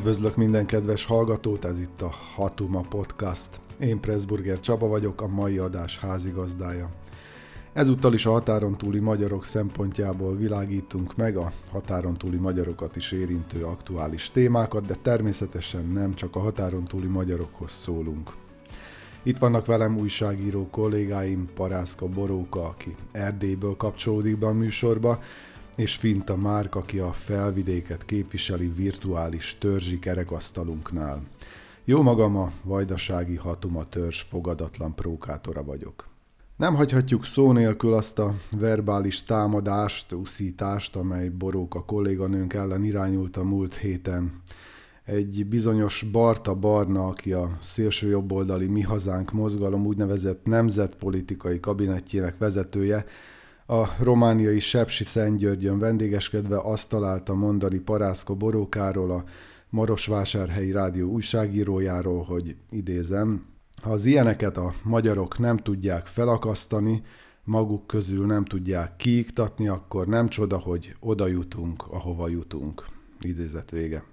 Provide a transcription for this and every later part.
Üdvözlök minden kedves hallgatót, ez itt a Hatuma Podcast. Én Pressburger Csaba vagyok, a mai adás házigazdája. Ezúttal is a határon túli magyarok szempontjából világítunk meg a határon túli magyarokat is érintő aktuális témákat, de természetesen nem csak a határon túli magyarokhoz szólunk. Itt vannak velem újságíró kollégáim, Parászka Boróka, aki Erdélyből kapcsolódik be a műsorba, és Finta Márk, aki a felvidéket képviseli virtuális törzsi kerekasztalunknál. Jó magam a Vajdasági Hatuma törzs fogadatlan prókátora vagyok. Nem hagyhatjuk szó nélkül azt a verbális támadást, uszítást, amely Boróka kolléganőnk ellen irányult a múlt héten. Egy bizonyos Barta Barna, aki a szélső jobboldali Mi Hazánk mozgalom úgynevezett nemzetpolitikai kabinetjének vezetője, a romániai Sepsi Szentgyörgyön vendégeskedve azt találta mondani Parászka Borókáról, a Marosvásárhelyi Rádió újságírójáról, hogy idézem, ha az ilyeneket a magyarok nem tudják felakasztani, maguk közül nem tudják kiiktatni, akkor nem csoda, hogy oda jutunk, ahova jutunk. Idézet vége.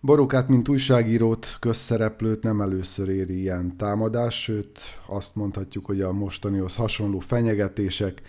Borókát, mint újságírót, közszereplőt nem először éri ilyen támadás, sőt azt mondhatjuk, hogy a mostanihoz hasonló fenyegetések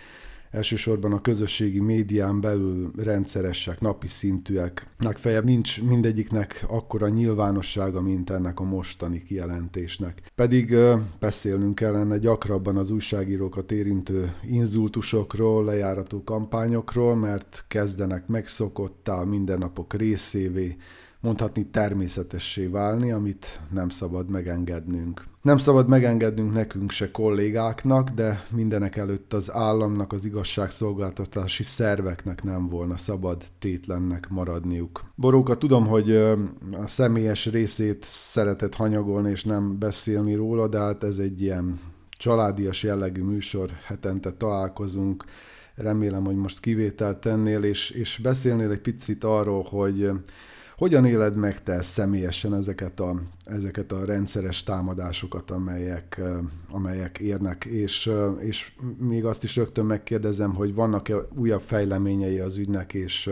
elsősorban a közösségi médián belül rendszeresek, napi szintűek. Legfeljebb nincs mindegyiknek akkora nyilvánossága, mint ennek a mostani kijelentésnek. Pedig beszélnünk kellene gyakrabban az újságírókat érintő inzultusokról, lejárató kampányokról, mert kezdenek megszokottá mindennapok részévé, mondhatni természetessé válni, amit nem szabad megengednünk. Nem szabad megengednünk nekünk se kollégáknak, de mindenek előtt az államnak, az igazságszolgáltatási szerveknek nem volna szabad tétlennek maradniuk. Boróka, tudom, hogy a személyes részét szeretett hanyagolni és nem beszélni róla, de hát ez egy ilyen családias jellegű műsor, hetente találkozunk, remélem, hogy most kivételt tennél, és, és beszélnél egy picit arról, hogy hogyan éled meg te személyesen ezeket a, ezeket a rendszeres támadásokat, amelyek, amelyek érnek, és, és még azt is rögtön megkérdezem, hogy vannak-e újabb fejleményei az ügynek, és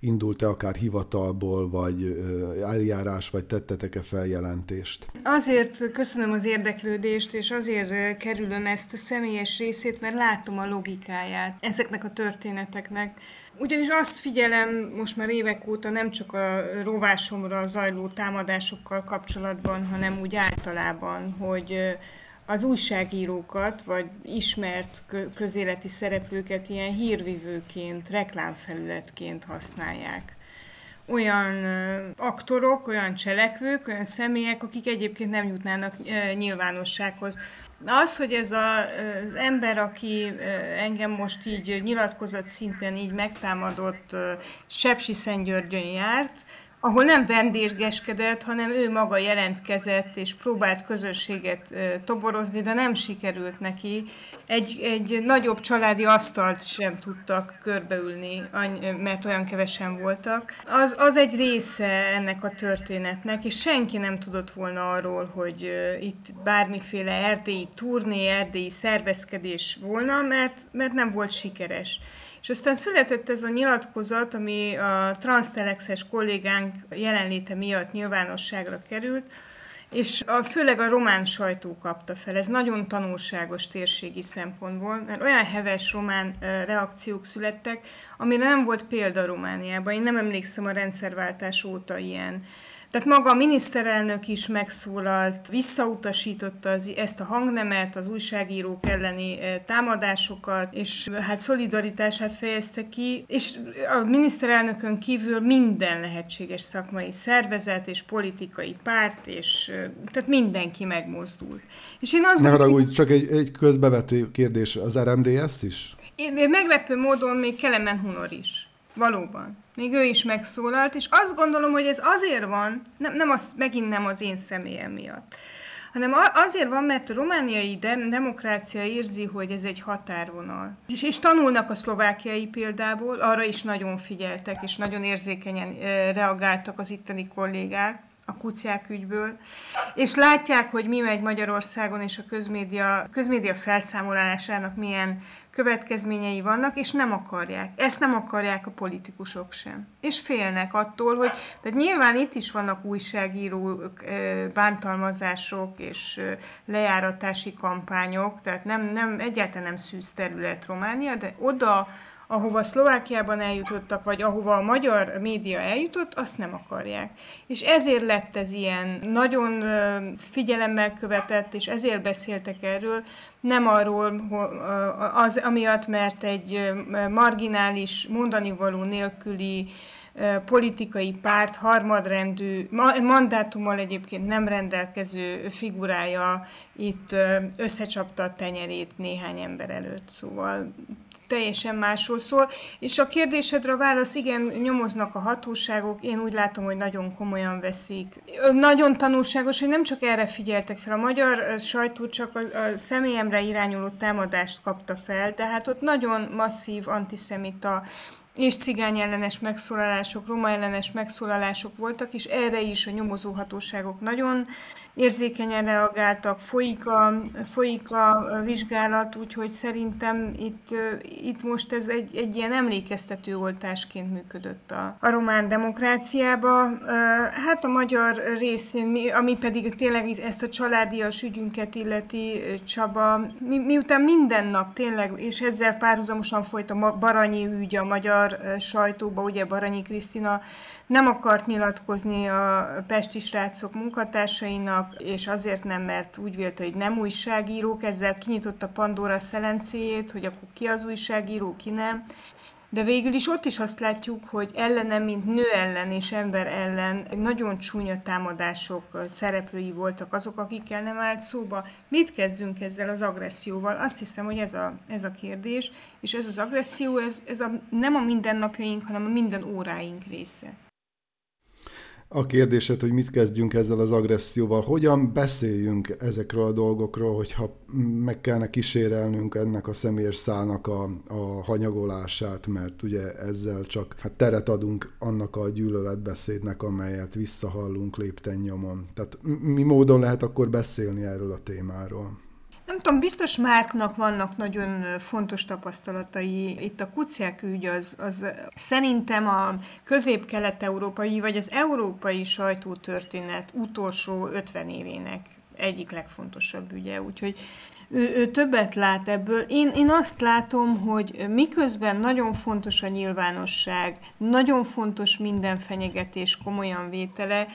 indult-e akár hivatalból, vagy eljárás, vagy tettetek-e feljelentést? Azért köszönöm az érdeklődést, és azért kerülöm ezt a személyes részét, mert látom a logikáját ezeknek a történeteknek. Ugyanis azt figyelem most már évek óta nem csak a rovásomra zajló támadásokkal kapcsolatban, hanem úgy általában, hogy az újságírókat, vagy ismert közéleti szereplőket ilyen hírvivőként, reklámfelületként használják. Olyan aktorok, olyan cselekvők, olyan személyek, akik egyébként nem jutnának nyilvánossághoz. Az, hogy ez a, az ember, aki engem most így nyilatkozott szinten így megtámadott Sepsi Szentgyörgyön járt, ahol nem vendégeskedett, hanem ő maga jelentkezett és próbált közösséget toborozni, de nem sikerült neki. Egy, egy nagyobb családi asztalt sem tudtak körbeülni, mert olyan kevesen voltak. Az, az egy része ennek a történetnek, és senki nem tudott volna arról, hogy itt bármiféle erdélyi turné, erdélyi szervezkedés volna, mert, mert nem volt sikeres. És aztán született ez a nyilatkozat, ami a transztelexes kollégánk jelenléte miatt nyilvánosságra került, és a, főleg a román sajtó kapta fel. Ez nagyon tanulságos térségi szempontból, mert olyan heves román reakciók születtek, amire nem volt példa Romániában. Én nem emlékszem a rendszerváltás óta ilyen tehát maga a miniszterelnök is megszólalt, visszautasította az, ezt a hangnemet, az újságírók elleni eh, támadásokat, és hát szolidaritását fejezte ki, és a miniszterelnökön kívül minden lehetséges szakmai szervezet és politikai párt, és eh, tehát mindenki megmozdult. És én azt ne haragudj, csak egy, egy közbevető kérdés, az RMDS is? Én, meglepő módon még Kelemen Hunor is. Valóban. Még ő is megszólalt, és azt gondolom, hogy ez azért van, nem, nem az, megint nem az én személyem miatt, hanem azért van, mert a romániai de- demokrácia érzi, hogy ez egy határvonal. És, és tanulnak a szlovákiai példából, arra is nagyon figyeltek, és nagyon érzékenyen reagáltak az itteni kollégák, a kuciák ügyből, és látják, hogy mi megy Magyarországon, és a közmédia, közmédia felszámolásának milyen következményei vannak, és nem akarják. Ezt nem akarják a politikusok sem. És félnek attól, hogy tehát nyilván itt is vannak újságírók, bántalmazások és lejáratási kampányok, tehát nem, nem, egyáltalán nem szűz terület Románia, de oda, ahova Szlovákiában eljutottak, vagy ahova a magyar média eljutott, azt nem akarják. És ezért lett ez ilyen nagyon figyelemmel követett, és ezért beszéltek erről, nem arról, az, amiatt, mert egy marginális, mondani való nélküli politikai párt harmadrendű, mandátummal egyébként nem rendelkező figurája itt összecsapta a tenyerét néhány ember előtt. Szóval teljesen másról szól. És a kérdésedre a válasz, igen, nyomoznak a hatóságok, én úgy látom, hogy nagyon komolyan veszik. Nagyon tanulságos, hogy nem csak erre figyeltek fel, a magyar sajtó csak a, a személyemre irányuló támadást kapta fel, de hát ott nagyon masszív antiszemita és cigány ellenes megszólalások, roma ellenes megszólalások voltak, és erre is a nyomozóhatóságok nagyon érzékenyen reagáltak, folyik a, folyik a vizsgálat, úgyhogy szerintem itt, itt most ez egy, egy ilyen emlékeztető oltásként működött a, a román demokráciába. Hát a magyar részén, ami pedig tényleg ezt a családias ügyünket illeti Csaba, mi, miután minden nap tényleg, és ezzel párhuzamosan folyt a Baranyi ügy a magyar sajtóba, ugye Baranyi Krisztina nem akart nyilatkozni a pesti srácok munkatársainak, és azért nem, mert úgy vélte, hogy nem újságírók, ezzel kinyitotta Pandora szelencéjét, hogy akkor ki az újságíró, ki nem. De végül is ott is azt látjuk, hogy ellenem, mint nő ellen és ember ellen nagyon csúnya támadások szereplői voltak azok, akikkel nem állt szóba. Mit kezdünk ezzel az agresszióval? Azt hiszem, hogy ez a, ez a kérdés, és ez az agresszió, ez, ez a, nem a mindennapjaink, hanem a minden óráink része a kérdésed, hogy mit kezdjünk ezzel az agresszióval, hogyan beszéljünk ezekről a dolgokról, hogyha meg kellene kísérelnünk ennek a személyes szálnak a, a hanyagolását, mert ugye ezzel csak hát teret adunk annak a gyűlöletbeszédnek, amelyet visszahallunk lépten nyomon. Tehát mi módon lehet akkor beszélni erről a témáról? Nem tudom, biztos Márknak vannak nagyon fontos tapasztalatai. Itt a kuciák ügy az, az szerintem a közép-kelet-európai, vagy az európai sajtótörténet utolsó 50 évének egyik legfontosabb ügye, úgyhogy ő, ő többet lát ebből. Én, én azt látom, hogy miközben nagyon fontos a nyilvánosság, nagyon fontos minden fenyegetés komolyan vétele,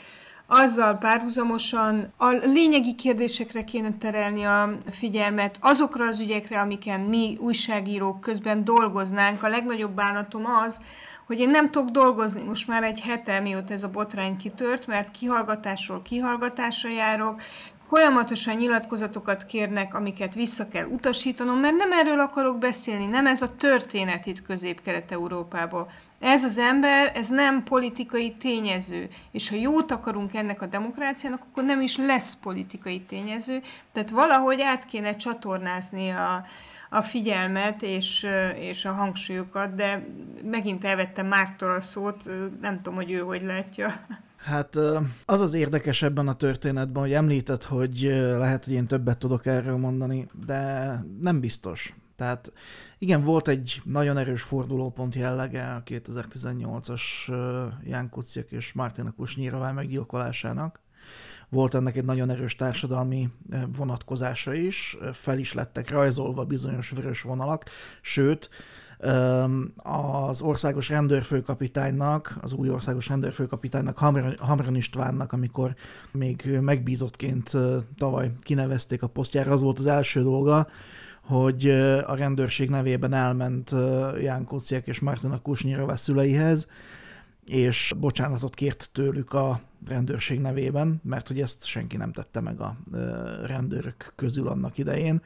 azzal párhuzamosan a lényegi kérdésekre kéne terelni a figyelmet, azokra az ügyekre, amiken mi újságírók közben dolgoznánk. A legnagyobb bánatom az, hogy én nem tudok dolgozni most már egy hete, mióta ez a botrány kitört, mert kihallgatásról kihallgatásra járok, folyamatosan nyilatkozatokat kérnek, amiket vissza kell utasítanom, mert nem erről akarok beszélni, nem ez a történet itt Közép-Kelet-Európában. Ez az ember, ez nem politikai tényező, és ha jót akarunk ennek a demokráciának, akkor nem is lesz politikai tényező, tehát valahogy át kéne csatornázni a, a figyelmet és, és a hangsúlyokat, de megint elvettem Márktól a szót, nem tudom, hogy ő hogy látja. Hát az az érdekes ebben a történetben, hogy említett, hogy lehet, hogy én többet tudok erről mondani, de nem biztos. Tehát igen, volt egy nagyon erős fordulópont jellege a 2018-as Ján Kuciak és Martina Kusnyírová meggyilkolásának. Volt ennek egy nagyon erős társadalmi vonatkozása is, fel is lettek rajzolva bizonyos vörös vonalak, sőt, az országos rendőrfőkapitánynak, az új országos rendőrfőkapitánynak, Hamran Istvánnak, amikor még megbízottként tavaly kinevezték a posztjára, az volt az első dolga, hogy a rendőrség nevében elment Ján Kociak és Martina Kusnyirova szüleihez, és bocsánatot kért tőlük a rendőrség nevében, mert hogy ezt senki nem tette meg a rendőrök közül annak idején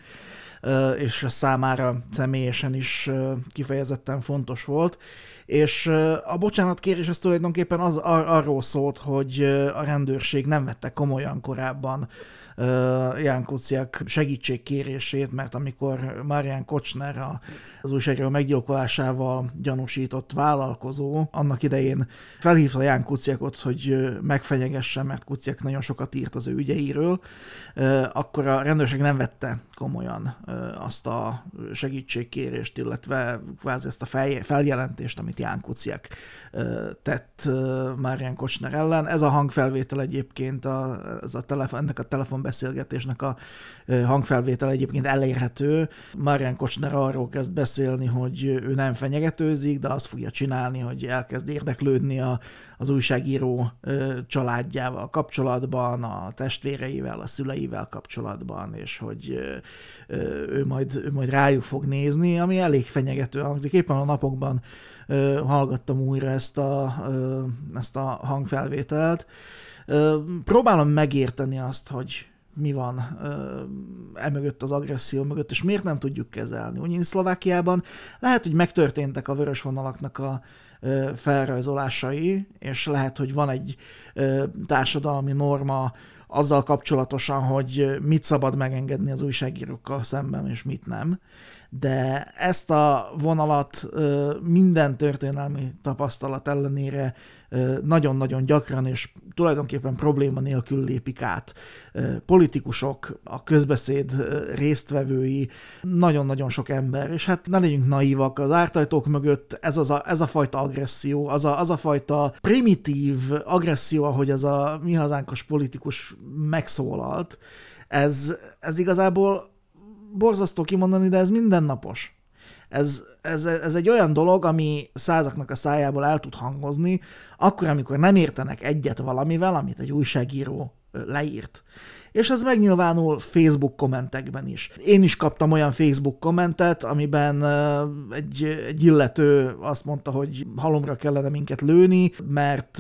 és számára személyesen is kifejezetten fontos volt. És a bocsánatkérés az tulajdonképpen az, ar- arról szólt, hogy a rendőrség nem vette komolyan korábban Ján Kuciak segítségkérését, mert amikor Marian Kocsner az újságíró meggyilkolásával gyanúsított vállalkozó annak idején felhívta Ján Kuciakot, hogy meg megfenyegesse, mert Kuciak nagyon sokat írt az ő ügyeiről, akkor a rendőrség nem vette komolyan azt a segítségkérést, illetve kvázi ezt a feljelentést, amit Ján Kuciak tett Márián Kocsner ellen. Ez a hangfelvétel egyébként, a, ez a telefon, ennek a telefonbeszélgetésnek a hangfelvétel egyébként elérhető. Márián Kocsner arról kezd beszélni, hogy ő nem fenyegetőzik, de azt fogja csinálni, hogy elkezd érdeklődni a, az újságíró családjával kapcsolatban, a testvéreivel, a szüleivel kapcsolatban, és hogy ő majd, ő majd rájuk fog nézni, ami elég fenyegető hangzik. Éppen a napokban hallgattam újra ezt a, ezt a hangfelvételt. Próbálom megérteni azt, hogy mi van emögött az agresszió mögött, és miért nem tudjuk kezelni. Ugyanis Szlovákiában lehet, hogy megtörténtek a vörös vonalaknak a felrajzolásai, és lehet, hogy van egy társadalmi norma azzal kapcsolatosan, hogy mit szabad megengedni az újságírókkal szemben, és mit nem de ezt a vonalat minden történelmi tapasztalat ellenére nagyon-nagyon gyakran és tulajdonképpen probléma nélkül lépik át. Politikusok, a közbeszéd résztvevői, nagyon-nagyon sok ember, és hát ne legyünk naívak, az ártajtók mögött ez, az a, ez a fajta agresszió, az a, az a fajta primitív agresszió, ahogy az a mi hazánkos politikus megszólalt, ez, ez igazából borzasztó kimondani, de ez mindennapos. Ez, ez, ez egy olyan dolog, ami százaknak a szájából el tud hangozni, akkor, amikor nem értenek egyet valamivel, amit egy újságíró leírt és ez megnyilvánul Facebook kommentekben is. Én is kaptam olyan Facebook kommentet, amiben egy, egy illető azt mondta, hogy halomra kellene minket lőni, mert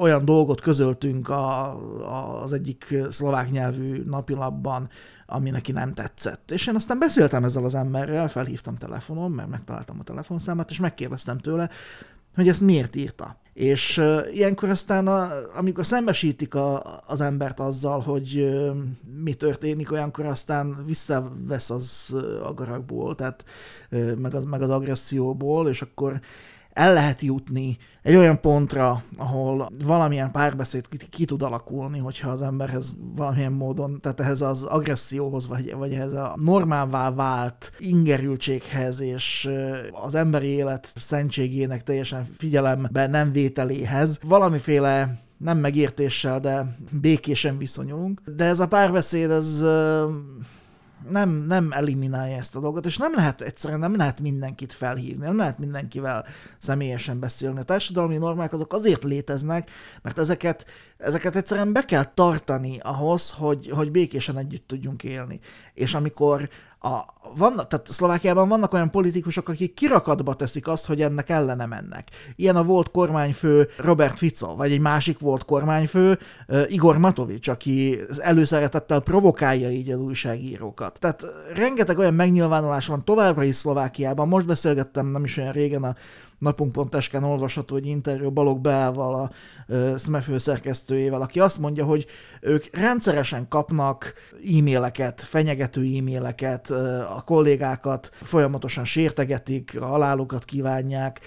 olyan dolgot közöltünk a, a, az egyik szlovák nyelvű napilapban, ami neki nem tetszett. És én aztán beszéltem ezzel az emberrel, felhívtam telefonon, mert megtaláltam a telefonszámát, és megkérdeztem tőle, hogy ezt miért írta. És uh, ilyenkor aztán, a, amikor szembesítik a, az embert azzal, hogy uh, mi történik, olyankor aztán visszavesz az a garakból, tehát uh, meg, az, meg az agresszióból, és akkor el lehet jutni egy olyan pontra, ahol valamilyen párbeszéd ki, ki tud alakulni, hogyha az emberhez valamilyen módon, tehát ehhez az agresszióhoz, vagy, vagy ehhez a normálvá vált ingerültséghez, és az emberi élet szentségének teljesen figyelembe nem vételéhez valamiféle nem megértéssel, de békésen viszonyulunk. De ez a párbeszéd, ez nem, nem eliminálja ezt a dolgot, és nem lehet egyszerűen nem lehet mindenkit felhívni, nem lehet mindenkivel személyesen beszélni. A társadalmi normák azok azért léteznek, mert ezeket, ezeket egyszerűen be kell tartani ahhoz, hogy, hogy békésen együtt tudjunk élni. És amikor a, vannak, tehát Szlovákiában vannak olyan politikusok, akik kirakatba teszik azt, hogy ennek ellene mennek. Ilyen a volt kormányfő Robert Fico, vagy egy másik volt kormányfő Igor Matovics, aki előszeretettel provokálja így az újságírókat. Tehát rengeteg olyan megnyilvánulás van továbbra is Szlovákiában. Most beszélgettem nem is olyan régen a napunk.esken olvasható egy interjú Balog Beával, a SZME főszerkesztőjével, aki azt mondja, hogy ők rendszeresen kapnak e-maileket, fenyegető e-maileket, a kollégákat folyamatosan sértegetik, a halálukat kívánják,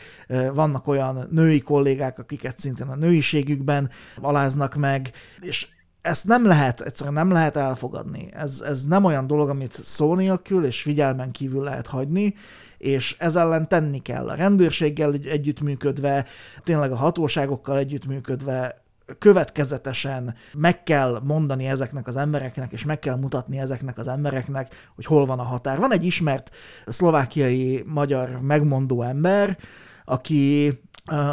vannak olyan női kollégák, akiket szintén a nőiségükben aláznak meg, és ezt nem lehet, egyszerűen nem lehet elfogadni. Ez, ez nem olyan dolog, amit szó nélkül és figyelmen kívül lehet hagyni, és ez ellen tenni kell. A rendőrséggel együttműködve, tényleg a hatóságokkal együttműködve, következetesen meg kell mondani ezeknek az embereknek, és meg kell mutatni ezeknek az embereknek, hogy hol van a határ. Van egy ismert szlovákiai magyar megmondó ember, aki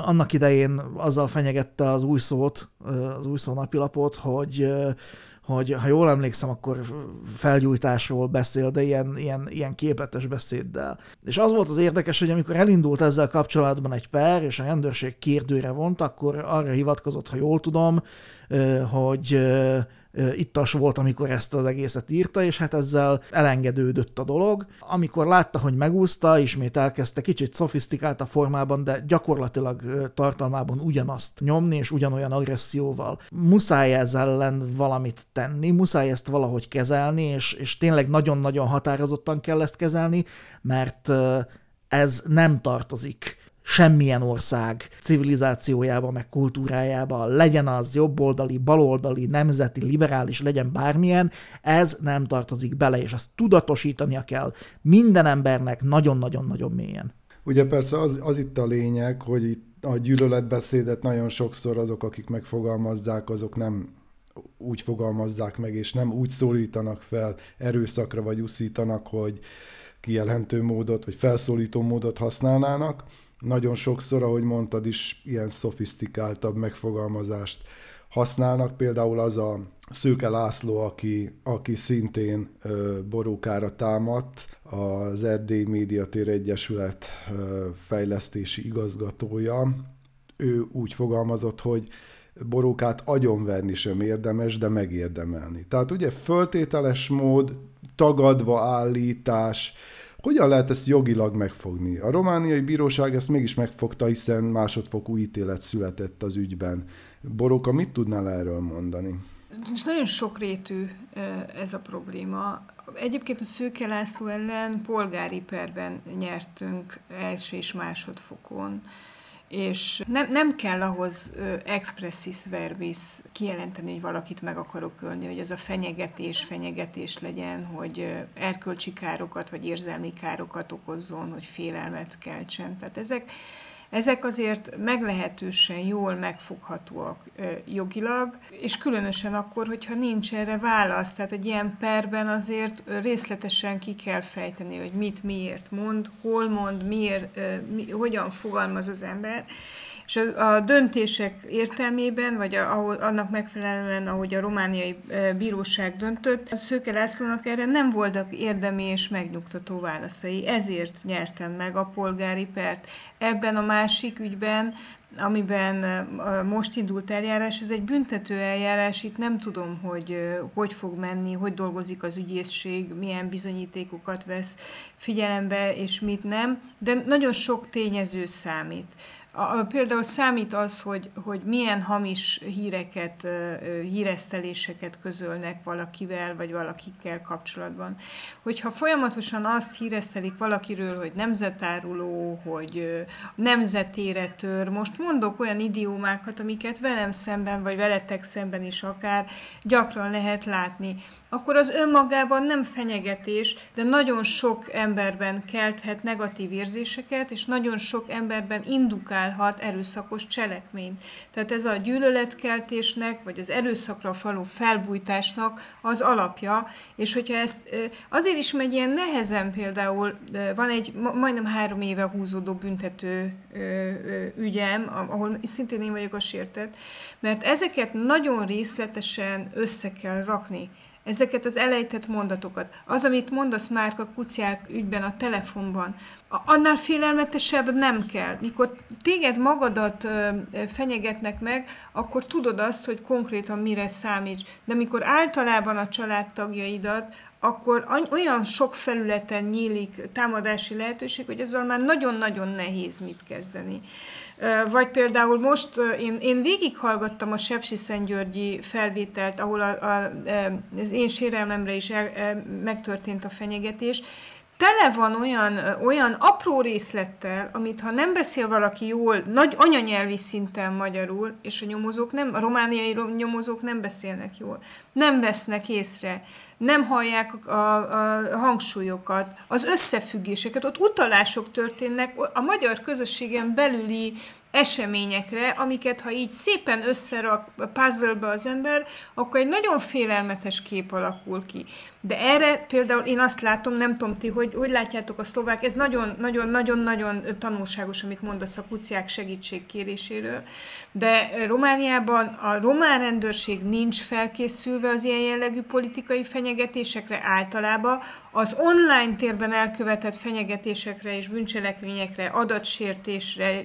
annak idején azzal fenyegette az új szót, az új szó napilapot, hogy hogy ha jól emlékszem, akkor felgyújtásról beszél, de ilyen, ilyen, ilyen képletes beszéddel. És az volt az érdekes, hogy amikor elindult ezzel kapcsolatban egy per, és a rendőrség kérdőre vont, akkor arra hivatkozott, ha jól tudom, hogy ittas volt, amikor ezt az egészet írta, és hát ezzel elengedődött a dolog. Amikor látta, hogy megúszta, ismét elkezdte kicsit szofisztikált a formában, de gyakorlatilag tartalmában ugyanazt nyomni, és ugyanolyan agresszióval. Muszáj ezzel ellen valamit tenni, muszáj ezt valahogy kezelni, és, és tényleg nagyon-nagyon határozottan kell ezt kezelni, mert ez nem tartozik semmilyen ország civilizációjába, meg kultúrájába, legyen az jobboldali, baloldali, nemzeti, liberális, legyen bármilyen, ez nem tartozik bele, és azt tudatosítania kell minden embernek nagyon-nagyon-nagyon mélyen. Ugye persze az, az itt a lényeg, hogy itt a gyűlöletbeszédet nagyon sokszor azok, akik megfogalmazzák, azok nem úgy fogalmazzák meg, és nem úgy szólítanak fel erőszakra, vagy uszítanak, hogy kijelentő módot, vagy felszólító módot használnának. Nagyon sokszor, ahogy mondtad is, ilyen szofisztikáltabb megfogalmazást használnak. Például az a Szőke László, aki, aki szintén ö, borókára támadt, az Erdély Médiatér Egyesület ö, fejlesztési igazgatója. Ő úgy fogalmazott, hogy borókát agyonverni sem érdemes, de megérdemelni. Tehát ugye föltételes mód, tagadva állítás, hogyan lehet ezt jogilag megfogni? A romániai bíróság ezt mégis megfogta, hiszen másodfokú ítélet született az ügyben. Boróka, mit tudnál erről mondani? Nagyon sokrétű ez a probléma. Egyébként a Szőke László ellen polgári perben nyertünk első és másodfokon és nem, nem kell ahhoz expressis verbis kijelenteni, hogy valakit meg akarok ölni, hogy az a fenyegetés, fenyegetés legyen, hogy erkölcsi károkat vagy érzelmi károkat okozzon, hogy félelmet keltsen. Tehát ezek, ezek azért meglehetősen jól megfoghatóak jogilag, és különösen akkor, hogyha nincs erre válasz. Tehát egy ilyen perben azért részletesen ki kell fejteni, hogy mit, miért mond, hol mond, miért, mi, hogyan fogalmaz az ember, és a, a döntések értelmében, vagy a, ahol, annak megfelelően, ahogy a romániai bíróság döntött, Szőke Lászlónak erre nem voltak érdemi és megnyugtató válaszai. Ezért nyertem meg a polgári pert. Ebben a másik ügyben amiben most indult eljárás, ez egy büntető eljárás, itt nem tudom, hogy hogy fog menni, hogy dolgozik az ügyészség, milyen bizonyítékokat vesz figyelembe, és mit nem, de nagyon sok tényező számít. A, például számít az, hogy, hogy milyen hamis híreket, híreszteléseket közölnek valakivel, vagy valakikkel kapcsolatban. Hogyha folyamatosan azt híresztelik valakiről, hogy nemzetáruló, hogy nemzetére tör, most mondok olyan idiómákat, amiket velem szemben, vagy veletek szemben is akár gyakran lehet látni, akkor az önmagában nem fenyegetés, de nagyon sok emberben kelthet negatív érzéseket, és nagyon sok emberben indukálhat erőszakos cselekményt. Tehát ez a gyűlöletkeltésnek, vagy az erőszakra való felbújtásnak az alapja, és hogyha ezt azért is megy ilyen nehezen például, van egy majdnem három éve húzódó büntető ügyem, ahol szintén én vagyok a sértett, mert ezeket nagyon részletesen össze kell rakni ezeket az elejtett mondatokat. Az, amit mondasz már a kutyák ügyben a telefonban, annál félelmetesebb nem kell. Mikor téged magadat fenyegetnek meg, akkor tudod azt, hogy konkrétan mire számíts. De mikor általában a családtagjaidat, akkor olyan sok felületen nyílik támadási lehetőség, hogy azzal már nagyon-nagyon nehéz mit kezdeni. Vagy például most én, én végighallgattam a Sepsi-Szentgyörgyi felvételt, ahol a, a, az én sérelmemre is el, megtörtént a fenyegetés, tele van olyan, olyan apró részlettel, amit ha nem beszél valaki jól, nagy anyanyelvi szinten magyarul, és a nyomozók nem, a romániai nyomozók nem beszélnek jól, nem vesznek észre, nem hallják a, a, hangsúlyokat, az összefüggéseket, ott utalások történnek a magyar közösségen belüli eseményekre, amiket ha így szépen összerak puzzle az ember, akkor egy nagyon félelmetes kép alakul ki. De erre például én azt látom, nem tudom ti, hogy, hogy látjátok a szlovák, ez nagyon-nagyon-nagyon tanulságos, amit mondasz a kuciák segítségkéréséről, de Romániában a román rendőrség nincs felkészülve az ilyen jellegű politikai fenyegetésekre általában, az online térben elkövetett fenyegetésekre és bűncselekményekre, adatsértésre,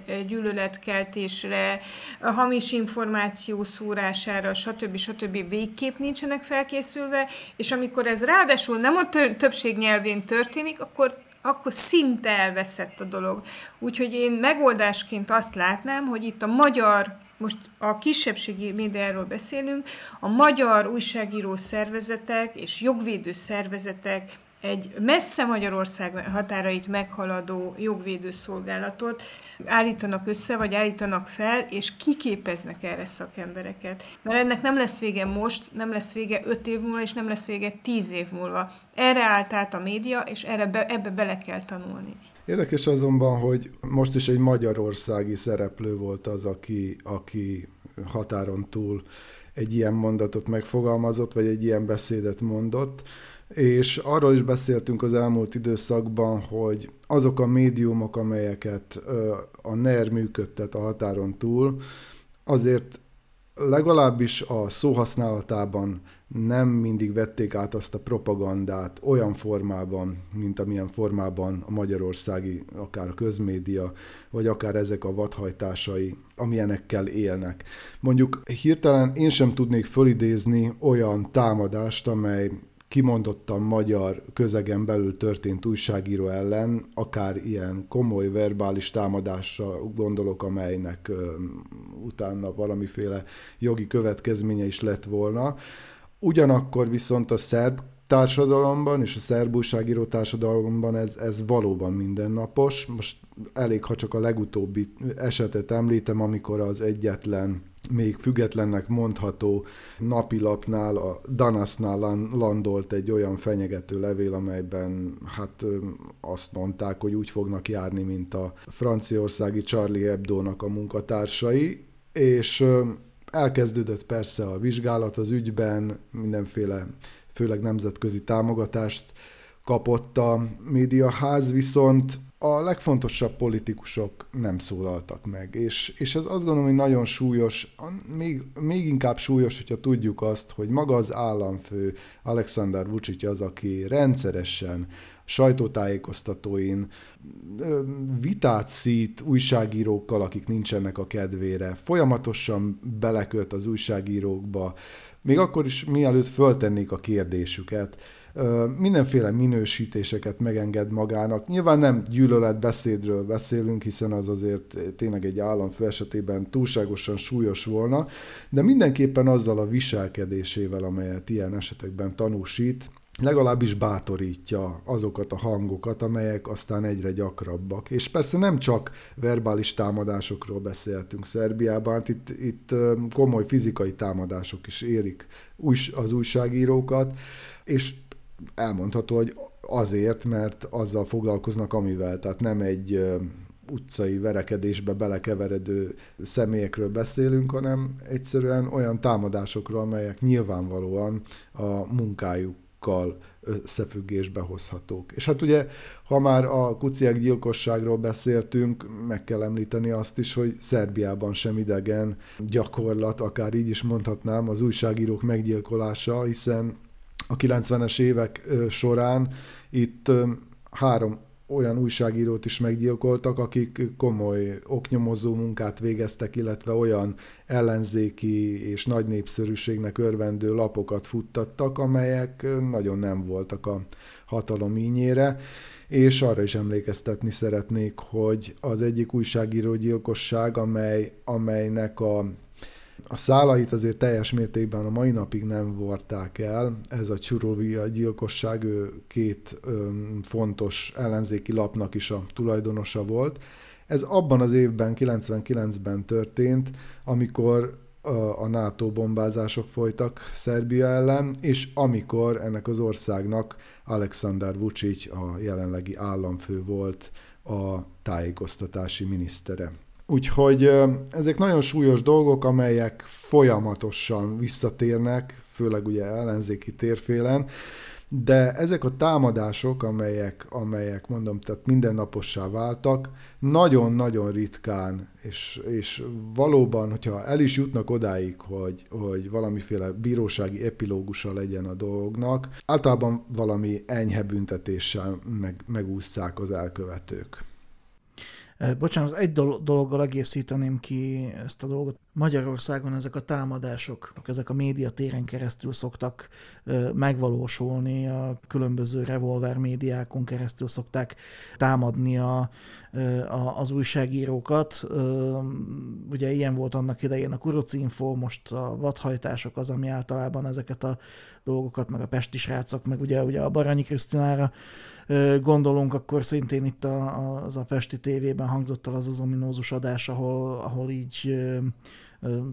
gyűlöletkeltésre, hamis információ szórására, stb. stb. végképp nincsenek felkészülve, és amikor ez ráadásul nem a többség nyelvén történik, akkor akkor szinte elveszett a dolog. Úgyhogy én megoldásként azt látnám, hogy itt a magyar most a kisebbségi médiáról beszélünk, a magyar újságíró szervezetek és jogvédő szervezetek egy messze Magyarország határait meghaladó jogvédőszolgálatot állítanak össze, vagy állítanak fel, és kiképeznek erre szakembereket. Mert ennek nem lesz vége most, nem lesz vége öt év múlva, és nem lesz vége tíz év múlva. Erre állt át a média, és erre be, ebbe bele kell tanulni. Érdekes azonban, hogy most is egy magyarországi szereplő volt az, aki, aki határon túl egy ilyen mondatot megfogalmazott, vagy egy ilyen beszédet mondott, és arról is beszéltünk az elmúlt időszakban, hogy azok a médiumok, amelyeket a NER működtet a határon túl, azért legalábbis a szóhasználatában nem mindig vették át azt a propagandát olyan formában, mint amilyen formában a magyarországi, akár a közmédia, vagy akár ezek a vadhajtásai, amilyenekkel élnek. Mondjuk hirtelen én sem tudnék fölidézni olyan támadást, amely kimondottan magyar közegen belül történt újságíró ellen, akár ilyen komoly verbális támadásra gondolok, amelynek utána valamiféle jogi következménye is lett volna. Ugyanakkor viszont a szerb társadalomban és a szerb társadalomban ez, ez valóban mindennapos. Most elég, ha csak a legutóbbi esetet említem, amikor az egyetlen még függetlennek mondható napilapnál, a Danasnál landolt egy olyan fenyegető levél, amelyben hát azt mondták, hogy úgy fognak járni, mint a franciaországi Charlie Hebdo-nak a munkatársai, és elkezdődött persze a vizsgálat az ügyben, mindenféle, főleg nemzetközi támogatást kapott a médiaház, viszont a legfontosabb politikusok nem szólaltak meg, és, és ez azt gondolom, hogy nagyon súlyos, még, még inkább súlyos, hogyha tudjuk azt, hogy maga az államfő Alexander Vucic az, aki rendszeresen sajtótájékoztatóin vitát szít újságírókkal, akik nincsenek a kedvére, folyamatosan belekölt az újságírókba, még akkor is mielőtt föltennék a kérdésüket, mindenféle minősítéseket megenged magának. Nyilván nem gyűlöletbeszédről beszélünk, hiszen az azért tényleg egy államfő esetében túlságosan súlyos volna, de mindenképpen azzal a viselkedésével, amelyet ilyen esetekben tanúsít, legalábbis bátorítja azokat a hangokat, amelyek aztán egyre gyakrabbak. És persze nem csak verbális támadásokról beszéltünk Szerbiában, hát itt, itt komoly fizikai támadások is érik az újságírókat, és elmondható, hogy azért, mert azzal foglalkoznak, amivel. Tehát nem egy utcai verekedésbe belekeveredő személyekről beszélünk, hanem egyszerűen olyan támadásokról, amelyek nyilvánvalóan a munkájukkal összefüggésbe hozhatók. És hát ugye, ha már a kuciák gyilkosságról beszéltünk, meg kell említeni azt is, hogy Szerbiában sem idegen gyakorlat, akár így is mondhatnám, az újságírók meggyilkolása, hiszen a 90-es évek során itt három olyan újságírót is meggyilkoltak, akik komoly oknyomozó munkát végeztek, illetve olyan ellenzéki és nagy népszerűségnek örvendő lapokat futtattak, amelyek nagyon nem voltak a hatalom ínyére. És arra is emlékeztetni szeretnék, hogy az egyik újságíró gyilkosság, amely, amelynek a a szálait azért teljes mértékben a mai napig nem vorták el. Ez a Csurovia gyilkosság, ő két fontos ellenzéki lapnak is a tulajdonosa volt. Ez abban az évben, 99-ben történt, amikor a NATO bombázások folytak Szerbia ellen, és amikor ennek az országnak Alexander Vucic, a jelenlegi államfő volt a tájékoztatási minisztere. Úgyhogy ezek nagyon súlyos dolgok, amelyek folyamatosan visszatérnek, főleg ugye ellenzéki térfélen, de ezek a támadások, amelyek, amelyek mondom, tehát mindennapossá váltak, nagyon-nagyon ritkán, és, és valóban, hogyha el is jutnak odáig, hogy, hogy valamiféle bírósági epilógusa legyen a dolognak, általában valami enyhe büntetéssel meg, megúszszák az elkövetők. Bocsánat, egy dologgal egészíteném ki ezt a dolgot. Magyarországon ezek a támadások, ezek a médiatéren keresztül szoktak megvalósulni, a különböző revolver médiákon keresztül szokták támadni a, a, az újságírókat. Ugye ilyen volt annak idején a Kurocinfo, most a vadhajtások az, ami általában ezeket a dolgokat, meg a Pesti srácok, meg ugye, ugye a Baranyi Krisztinára gondolunk, akkor szintén itt a, az a Pesti tévében hangzott el az az ominózus adás, ahol, ahol így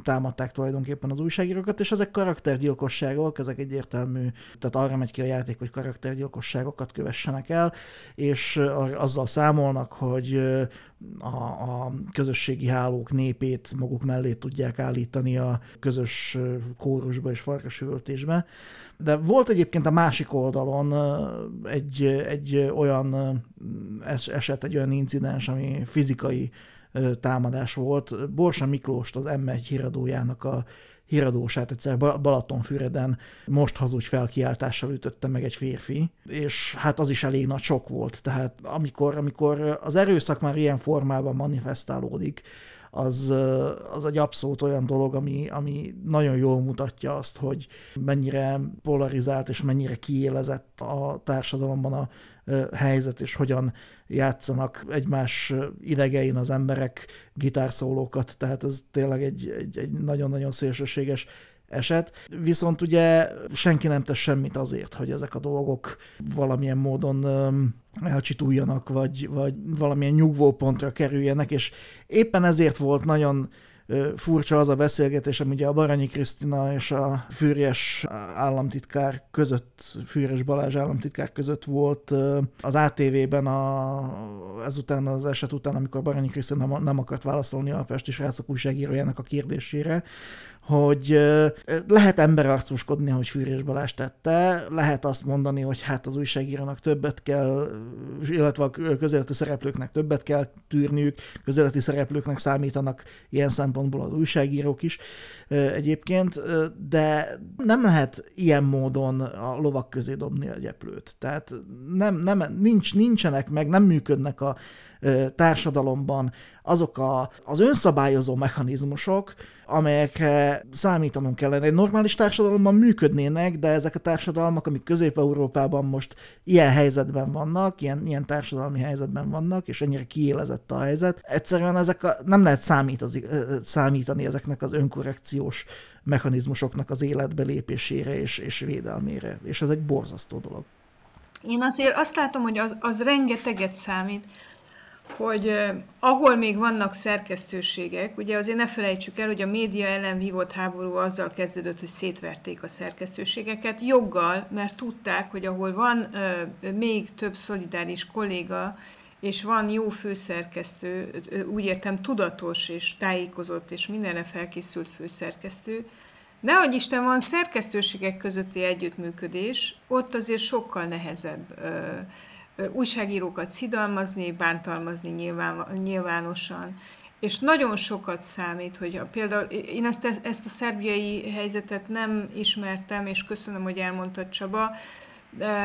támadták tulajdonképpen az újságírókat, és ezek karaktergyilkosságok, ezek egyértelmű, tehát arra megy ki a játék, hogy karaktergyilkosságokat kövessenek el, és azzal számolnak, hogy a, a közösségi hálók népét maguk mellé tudják állítani a közös kórusba és farkasüvöltésbe. De volt egyébként a másik oldalon egy, egy olyan eset, egy olyan incidens, ami fizikai támadás volt. Borsa Miklóst, az M1 híradójának a híradósát egyszer Balatonfüreden most hazudj felkiáltással ütötte meg egy férfi, és hát az is elég nagy sok volt. Tehát amikor, amikor az erőszak már ilyen formában manifestálódik, az, az egy abszolút olyan dolog, ami, ami nagyon jól mutatja azt, hogy mennyire polarizált és mennyire kiélezett a társadalomban a helyzet, és hogyan játszanak egymás idegein az emberek gitárszólókat, tehát ez tényleg egy, egy, egy nagyon-nagyon szélsőséges eset. Viszont ugye senki nem tesz semmit azért, hogy ezek a dolgok valamilyen módon elcsituljanak, vagy, vagy valamilyen nyugvópontra kerüljenek, és éppen ezért volt nagyon furcsa az a beszélgetés, ami ugye a Baranyi Krisztina és a Fűrjes államtitkár között, Fűrjes Balázs államtitkár között volt az ATV-ben a, ezután az eset után, amikor Baranyi Krisztina nem, akart válaszolni a Pesti srácok újságírójának a kérdésére, hogy lehet emberarcuskodni, hogy Fűrés Balázs tette, lehet azt mondani, hogy hát az újságírónak többet kell, illetve a közéleti szereplőknek többet kell tűrniük, közéleti szereplőknek számítanak ilyen szempontból az újságírók is egyébként, de nem lehet ilyen módon a lovak közé dobni a gyeplőt. Tehát nem, nem, nincs, nincsenek meg, nem működnek a társadalomban azok a, az önszabályozó mechanizmusok, amelyekre számítanunk kellene. Egy normális társadalomban működnének, de ezek a társadalmak, amik Közép-Európában most ilyen helyzetben vannak, ilyen, ilyen társadalmi helyzetben vannak, és ennyire kiélezett a helyzet, egyszerűen ezek a, nem lehet számítani, számítani ezeknek az önkorrekciós mechanizmusoknak az életbe lépésére és, és védelmére, és ez egy borzasztó dolog. Én azért azt látom, hogy az, az rengeteget számít, hogy eh, ahol még vannak szerkesztőségek, ugye azért ne felejtsük el, hogy a média ellen vívott háború azzal kezdődött, hogy szétverték a szerkesztőségeket, joggal, mert tudták, hogy ahol van eh, még több szolidáris kolléga, és van jó főszerkesztő, úgy értem tudatos és tájékozott és mindenre felkészült főszerkesztő, Nehogy Isten van szerkesztőségek közötti együttműködés, ott azért sokkal nehezebb újságírókat szidalmazni, bántalmazni nyilván, nyilvánosan. És nagyon sokat számít, hogy a, például én ezt, ezt a szerbiai helyzetet nem ismertem, és köszönöm, hogy elmondtad Csaba,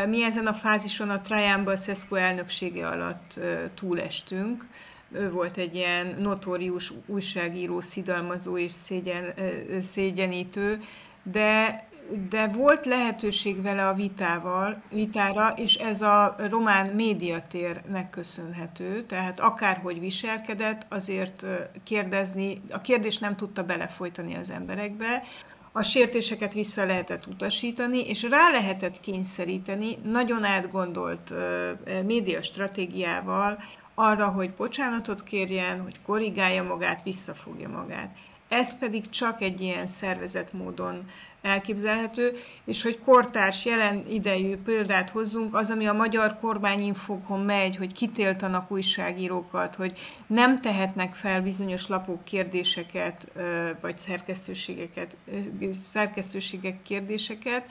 mi ezen a fázison a Trajan Basescu elnöksége alatt túlestünk. Ő volt egy ilyen notórius újságíró, szidalmazó és szégyen, szégyenítő, de de volt lehetőség vele a vitával, vitára, és ez a román médiatérnek köszönhető, tehát akárhogy viselkedett, azért kérdezni, a kérdés nem tudta belefolytani az emberekbe, a sértéseket vissza lehetett utasítani, és rá lehetett kényszeríteni nagyon átgondolt média stratégiával arra, hogy bocsánatot kérjen, hogy korrigálja magát, visszafogja magát. Ez pedig csak egy ilyen szervezett módon elképzelhető, és hogy kortárs jelen idejű példát hozzunk, az, ami a magyar kormányinfokon megy, hogy kitéltanak újságírókat, hogy nem tehetnek fel bizonyos lapok kérdéseket, vagy szerkesztőségeket, szerkesztőségek kérdéseket,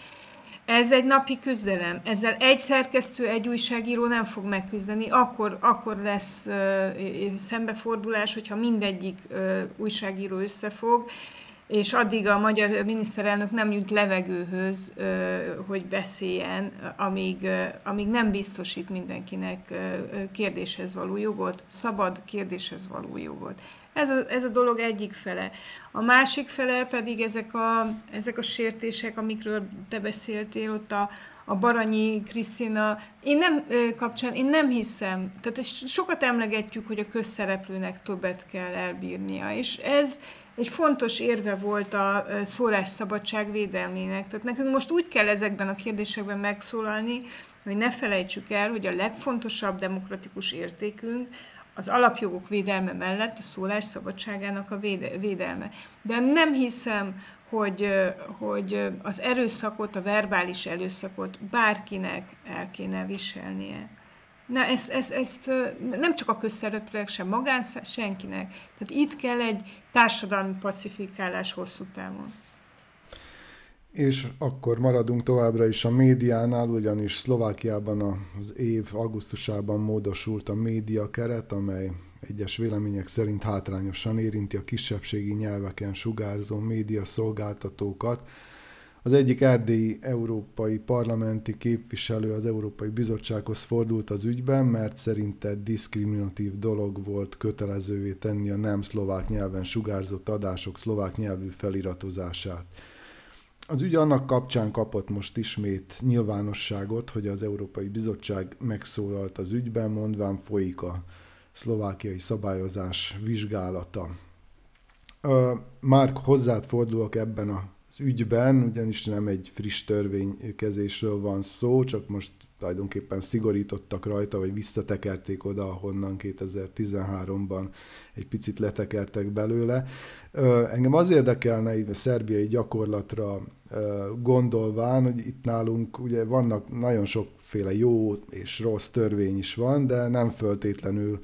ez egy napi küzdelem. Ezzel egy szerkesztő, egy újságíró nem fog megküzdeni, akkor, akkor lesz uh, szembefordulás, hogyha mindegyik uh, újságíró összefog, és addig a magyar miniszterelnök nem jut levegőhöz, hogy beszéljen, amíg, amíg nem biztosít mindenkinek kérdéshez való jogot, szabad kérdéshez való jogot. Ez a, ez a dolog egyik fele. A másik fele pedig ezek a, ezek a sértések, amikről te beszéltél, ott a, a Baranyi Krisztina, én nem kapcsán, én nem hiszem, tehát sokat emlegetjük, hogy a közszereplőnek többet kell elbírnia, és ez egy fontos érve volt a szólásszabadság védelmének. Tehát nekünk most úgy kell ezekben a kérdésekben megszólalni, hogy ne felejtsük el, hogy a legfontosabb demokratikus értékünk az alapjogok védelme mellett a szólás szabadságának a védelme. De nem hiszem, hogy, hogy az erőszakot, a verbális erőszakot bárkinek el kéne viselnie. Na, ezt, ezt, ezt nem csak a közszereplőek, sem magán, senkinek. Tehát itt kell egy társadalmi pacifikálás hosszú távon. És akkor maradunk továbbra is a médiánál, ugyanis Szlovákiában az év augusztusában módosult a média keret, amely egyes vélemények szerint hátrányosan érinti a kisebbségi nyelveken sugárzó média szolgáltatókat. Az egyik erdélyi európai parlamenti képviselő az Európai Bizottsághoz fordult az ügyben, mert szerinte diszkriminatív dolog volt kötelezővé tenni a nem szlovák nyelven sugárzott adások szlovák nyelvű feliratozását. Az ügy annak kapcsán kapott most ismét nyilvánosságot, hogy az Európai Bizottság megszólalt az ügyben, mondván folyik a szlovákiai szabályozás vizsgálata. Már hozzád fordulok ebben az ügyben, ugyanis nem egy friss törvénykezésről van szó, csak most tulajdonképpen szigorítottak rajta, vagy visszatekerték oda, ahonnan 2013-ban egy picit letekertek belőle. Engem az érdekelne így a szerbiai gyakorlatra gondolván, hogy itt nálunk ugye vannak nagyon sokféle jó és rossz törvény is van, de nem föltétlenül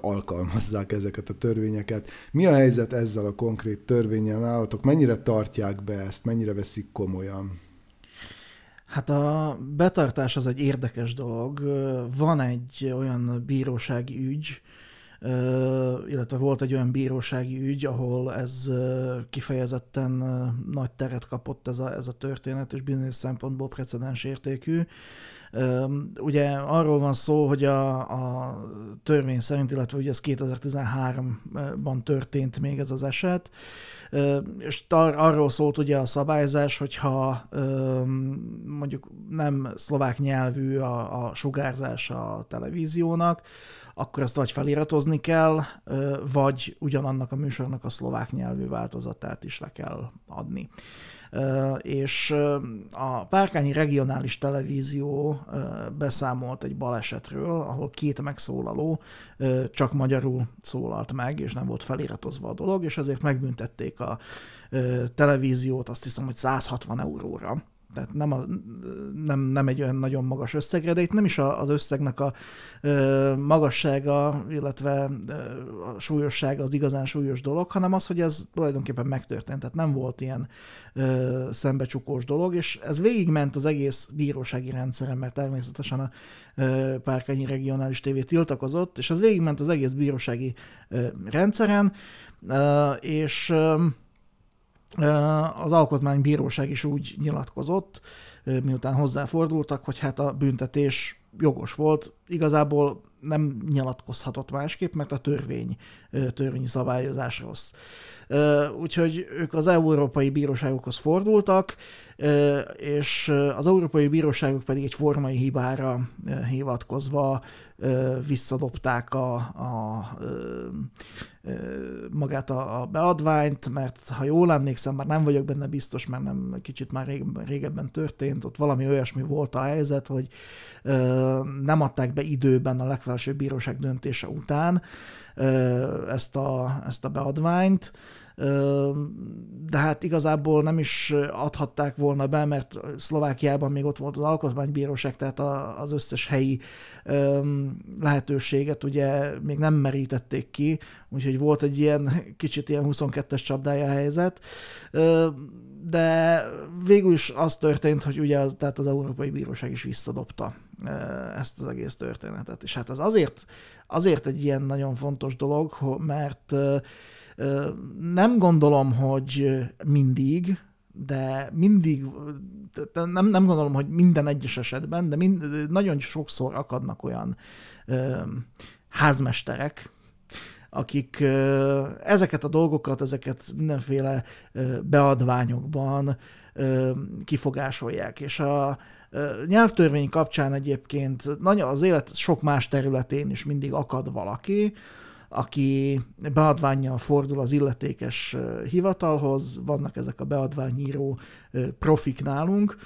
alkalmazzák ezeket a törvényeket. Mi a helyzet ezzel a konkrét törvényen állatok? Mennyire tartják be ezt, mennyire veszik komolyan? Hát a betartás az egy érdekes dolog. Van egy olyan bírósági ügy, illetve volt egy olyan bírósági ügy, ahol ez kifejezetten nagy teret kapott ez a, ez a történet, és bizonyos szempontból precedens értékű. Ugye arról van szó, hogy a, a törvény szerint, illetve ugye ez 2013-ban történt még ez az eset, és tar- arról szólt ugye a szabályzás, hogyha mondjuk nem szlovák nyelvű a, a sugárzás a televíziónak, akkor ezt vagy feliratozni kell, vagy ugyanannak a műsornak a szlovák nyelvű változatát is le kell adni. És a Párkányi Regionális Televízió beszámolt egy balesetről, ahol két megszólaló csak magyarul szólalt meg, és nem volt feliratozva a dolog, és ezért megbüntették a televíziót azt hiszem, hogy 160 euróra tehát nem, a, nem, nem egy olyan nagyon magas összegre, de itt nem is az összegnek a magassága, illetve a súlyossága az igazán súlyos dolog, hanem az, hogy ez tulajdonképpen megtörtént, tehát nem volt ilyen szembecsukós dolog, és ez végigment az egész bírósági rendszeren, mert természetesen a Párkányi Regionális TV tiltakozott, és ez végigment az egész bírósági rendszeren, és az Alkotmánybíróság is úgy nyilatkozott, miután hozzáfordultak, hogy hát a büntetés jogos volt. Igazából nem nyilatkozhatott másképp, mert a törvény, törvényi szabályozás rossz. Úgyhogy ők az Európai Bíróságokhoz fordultak, és az Európai Bíróságok pedig egy formai hibára hivatkozva visszadobták a, a, magát a, a beadványt, mert ha jól emlékszem, már nem vagyok benne biztos, mert nem kicsit már régebben, régebben történt, ott valami olyasmi volt a helyzet, hogy nem adták be időben a legfelsőbb bíróság döntése után ezt a, ezt a beadványt, de hát igazából nem is adhatták volna be, mert Szlovákiában még ott volt az alkotmánybíróság, tehát az összes helyi lehetőséget ugye még nem merítették ki, úgyhogy volt egy ilyen kicsit ilyen 22-es csapdája helyzet, de végül is az történt, hogy ugye az, tehát az Európai Bíróság is visszadobta ezt az egész történetet. És hát ez azért, azért egy ilyen nagyon fontos dolog, mert nem gondolom, hogy mindig, de mindig, nem, nem gondolom, hogy minden egyes esetben, de mind, nagyon sokszor akadnak olyan ö, házmesterek, akik ezeket a dolgokat, ezeket mindenféle beadványokban kifogásolják. És a nyelvtörvény kapcsán egyébként nagyon az élet sok más területén is mindig akad valaki, aki beadványjal fordul az illetékes hivatalhoz, vannak ezek a beadványíró profik nálunk,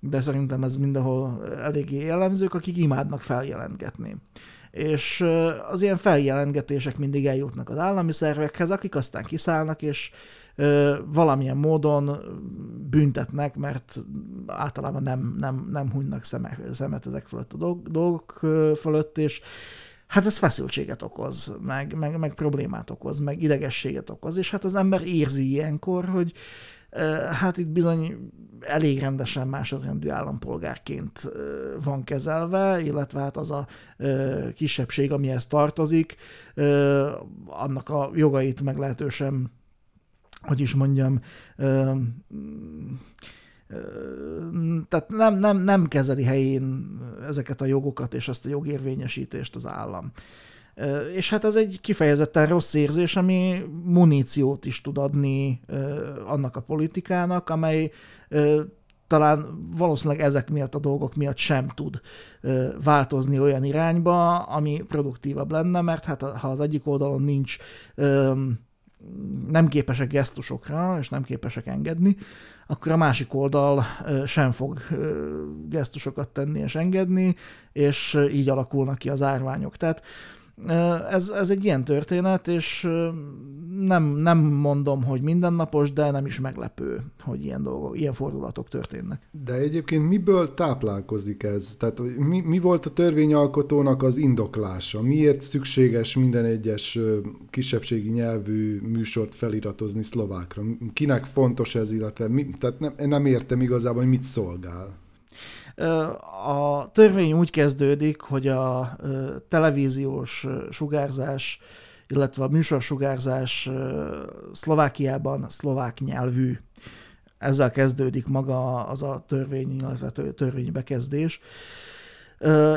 de szerintem ez mindenhol eléggé jellemzők, akik imádnak feljelentgetni. És az ilyen feljelentgetések mindig eljutnak az állami szervekhez, akik aztán kiszállnak, és valamilyen módon büntetnek, mert általában nem, nem, nem hunynak szemet ezek fölött a dolgok fölött, és hát ez feszültséget okoz, meg, meg, meg problémát okoz, meg idegességet okoz, és hát az ember érzi ilyenkor, hogy hát itt bizony elég rendesen másodrendű állampolgárként van kezelve, illetve hát az a kisebbség, amihez tartozik, annak a jogait meglehetősen, hogy is mondjam, tehát nem, nem, nem kezeli helyén ezeket a jogokat és ezt a jogérvényesítést az állam. És hát ez egy kifejezetten rossz érzés, ami muníciót is tud adni annak a politikának, amely talán valószínűleg ezek miatt a dolgok miatt sem tud változni olyan irányba, ami produktívabb lenne, mert hát ha az egyik oldalon nincs nem képesek gesztusokra, és nem képesek engedni, akkor a másik oldal sem fog gesztusokat tenni és engedni, és így alakulnak ki az árványok. Tehát ez, ez egy ilyen történet, és nem, nem mondom, hogy mindennapos, de nem is meglepő, hogy ilyen, dolgok, ilyen fordulatok történnek. De egyébként miből táplálkozik ez? Tehát mi, mi volt a törvényalkotónak az indoklása? Miért szükséges minden egyes kisebbségi nyelvű műsort feliratozni szlovákra? Kinek fontos ez, illetve mi, tehát nem, nem értem igazából, hogy mit szolgál. A törvény úgy kezdődik, hogy a televíziós sugárzás, illetve a műsorsugárzás Szlovákiában szlovák nyelvű. Ezzel kezdődik maga az a törvény, illetve törvénybekezdés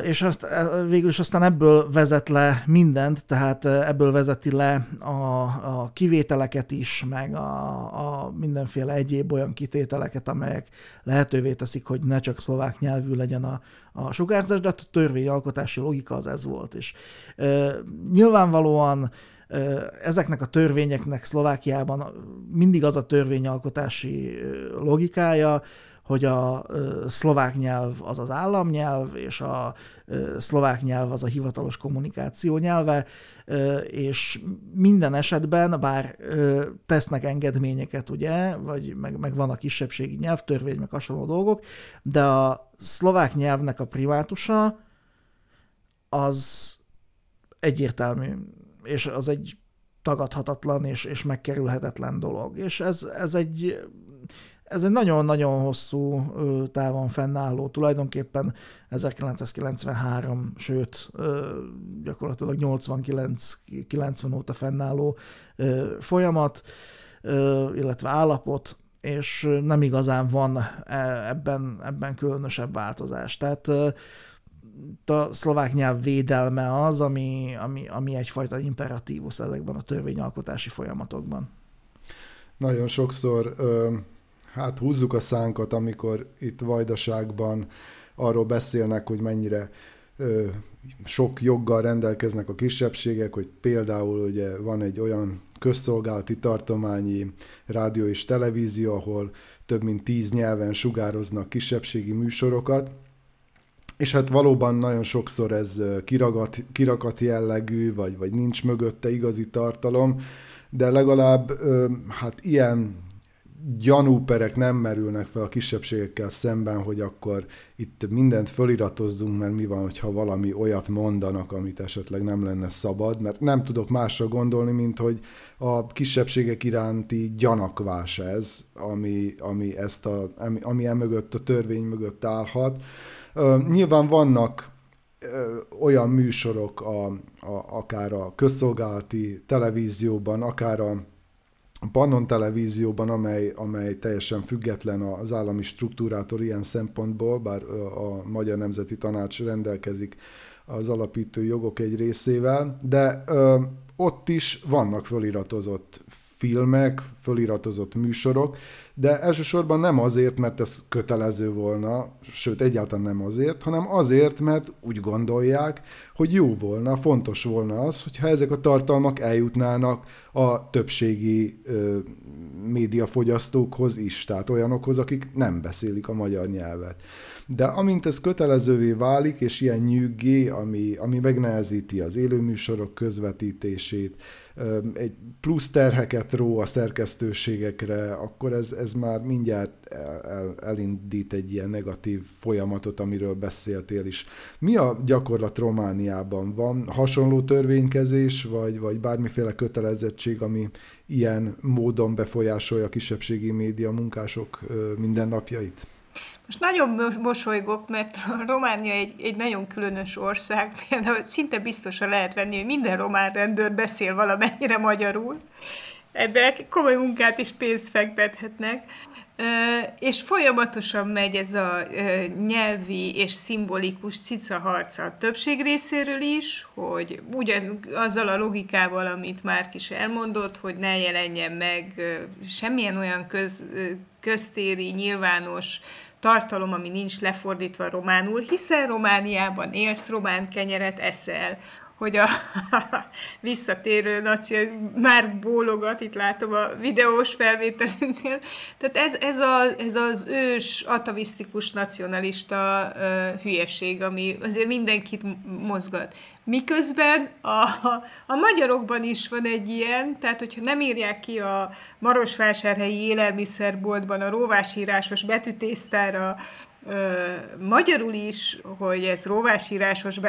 és azt, végül is aztán ebből vezet le mindent, tehát ebből vezeti le a, a kivételeket is, meg a, a mindenféle egyéb olyan kitételeket, amelyek lehetővé teszik, hogy ne csak szlovák nyelvű legyen a, a sugárzás, de a törvényalkotási logika az ez volt. És e, nyilvánvalóan ezeknek a törvényeknek Szlovákiában mindig az a törvényalkotási logikája, hogy a szlovák nyelv az az államnyelv, és a szlovák nyelv az a hivatalos kommunikáció nyelve, és minden esetben, bár tesznek engedményeket, ugye, vagy meg, meg van a kisebbségi nyelvtörvény, meg hasonló dolgok, de a szlovák nyelvnek a privátusa az egyértelmű, és az egy tagadhatatlan és, és megkerülhetetlen dolog. És ez, ez egy ez egy nagyon-nagyon hosszú távon fennálló, tulajdonképpen 1993, sőt gyakorlatilag 89-90 óta fennálló folyamat, illetve állapot, és nem igazán van e, ebben, ebben különösebb változás. Tehát a szlovák nyelv védelme az, ami, ami, ami egyfajta imperatívus ezekben a törvényalkotási folyamatokban. Nagyon sokszor hát húzzuk a szánkat, amikor itt Vajdaságban arról beszélnek, hogy mennyire ö, sok joggal rendelkeznek a kisebbségek, hogy például ugye van egy olyan közszolgálati tartományi rádió és televízió, ahol több mint tíz nyelven sugároznak kisebbségi műsorokat, és hát valóban nagyon sokszor ez kiragat, kirakat jellegű, vagy, vagy nincs mögötte igazi tartalom, de legalább hát ilyen gyanúperek nem merülnek fel a kisebbségekkel szemben, hogy akkor itt mindent föliratozzunk, mert mi van, hogyha valami olyat mondanak, amit esetleg nem lenne szabad, mert nem tudok másra gondolni, mint hogy a kisebbségek iránti gyanakvás ez, ami, ami, ezt a, ami, ami emögött a törvény mögött állhat. Nyilván vannak olyan műsorok, a, a, akár a közszolgálati televízióban, akár a Pannon televízióban, amely, amely teljesen független az állami struktúrától ilyen szempontból, bár a Magyar Nemzeti Tanács rendelkezik az alapító jogok egy részével, de ö, ott is vannak föliratozott filmek, föliratozott műsorok, de elsősorban nem azért, mert ez kötelező volna, sőt egyáltalán nem azért, hanem azért, mert úgy gondolják, hogy jó volna, fontos volna az, hogyha ezek a tartalmak eljutnának a többségi ö, médiafogyasztókhoz is, tehát olyanokhoz, akik nem beszélik a magyar nyelvet. De amint ez kötelezővé válik, és ilyen nyűggé, ami, ami megnehezíti az élőműsorok közvetítését, egy plusz terheket ró a szerkesztőségekre, akkor ez, ez már mindjárt el, elindít egy ilyen negatív folyamatot, amiről beszéltél is. Mi a gyakorlat Romániában? Van hasonló törvénykezés, vagy, vagy bármiféle kötelezettség, ami ilyen módon befolyásolja a kisebbségi média munkások mindennapjait? Most nagyon mosolygok, mert a Románia egy, egy nagyon különös ország, például szinte biztosan lehet venni, hogy minden román rendőr beszél valamennyire magyarul. Ebben komoly munkát és pénzt fektethetnek. És folyamatosan megy ez a nyelvi és szimbolikus cicaharca a többség részéről is, hogy ugyan azzal a logikával, amit már is elmondott, hogy ne jelenjen meg semmilyen olyan köz, köztéri, nyilvános tartalom, ami nincs lefordítva románul, hiszen Romániában élsz, román kenyeret eszel, hogy a visszatérő naci már bólogat, itt látom a videós felvételünknél. Tehát ez, ez, a, ez az ős atavisztikus nacionalista uh, hülyeség, ami azért mindenkit mozgat. Miközben a, a, magyarokban is van egy ilyen, tehát hogyha nem írják ki a Marosvásárhelyi élelmiszerboltban a róvásírásos betűtésztára magyarul is, hogy ez róvásírásos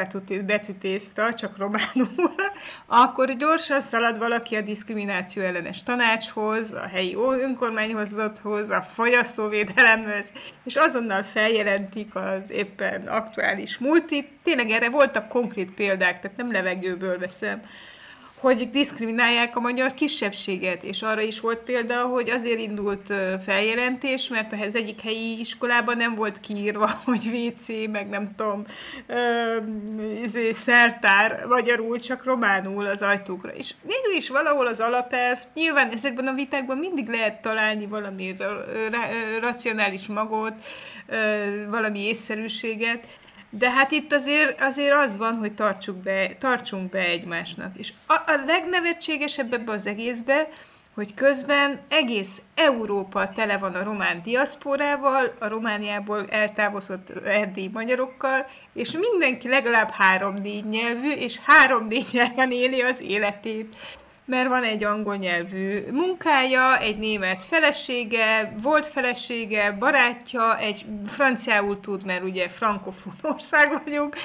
betűtészta, csak románul, akkor gyorsan szalad valaki a diszkrimináció ellenes tanácshoz, a helyi önkormányhozathoz, a fogyasztóvédelemhez, és azonnal feljelentik az éppen aktuális multit. Tényleg erre voltak konkrét példák, tehát nem levegőből veszem hogy diszkriminálják a magyar kisebbséget, és arra is volt példa, hogy azért indult feljelentés, mert az egyik helyi iskolában nem volt kiírva, hogy WC, meg nem tudom, izé, szertár magyarul, csak románul az ajtókra. És végül is valahol az alapelv, nyilván ezekben a vitákban mindig lehet találni valami racionális magot, valami észszerűséget, de hát itt azért, azért az van, hogy tartsuk be, tartsunk be egymásnak. És a, a legnevetségesebb ebbe az egészbe, hogy közben egész Európa tele van a román diaszporával, a Romániából eltávozott erdélyi magyarokkal, és mindenki legalább három-négy nyelvű, és három-négy nyelven éli az életét mert van egy angol nyelvű munkája, egy német felesége, volt felesége, barátja, egy franciául tud, mert ugye frankofon ország vagyunk,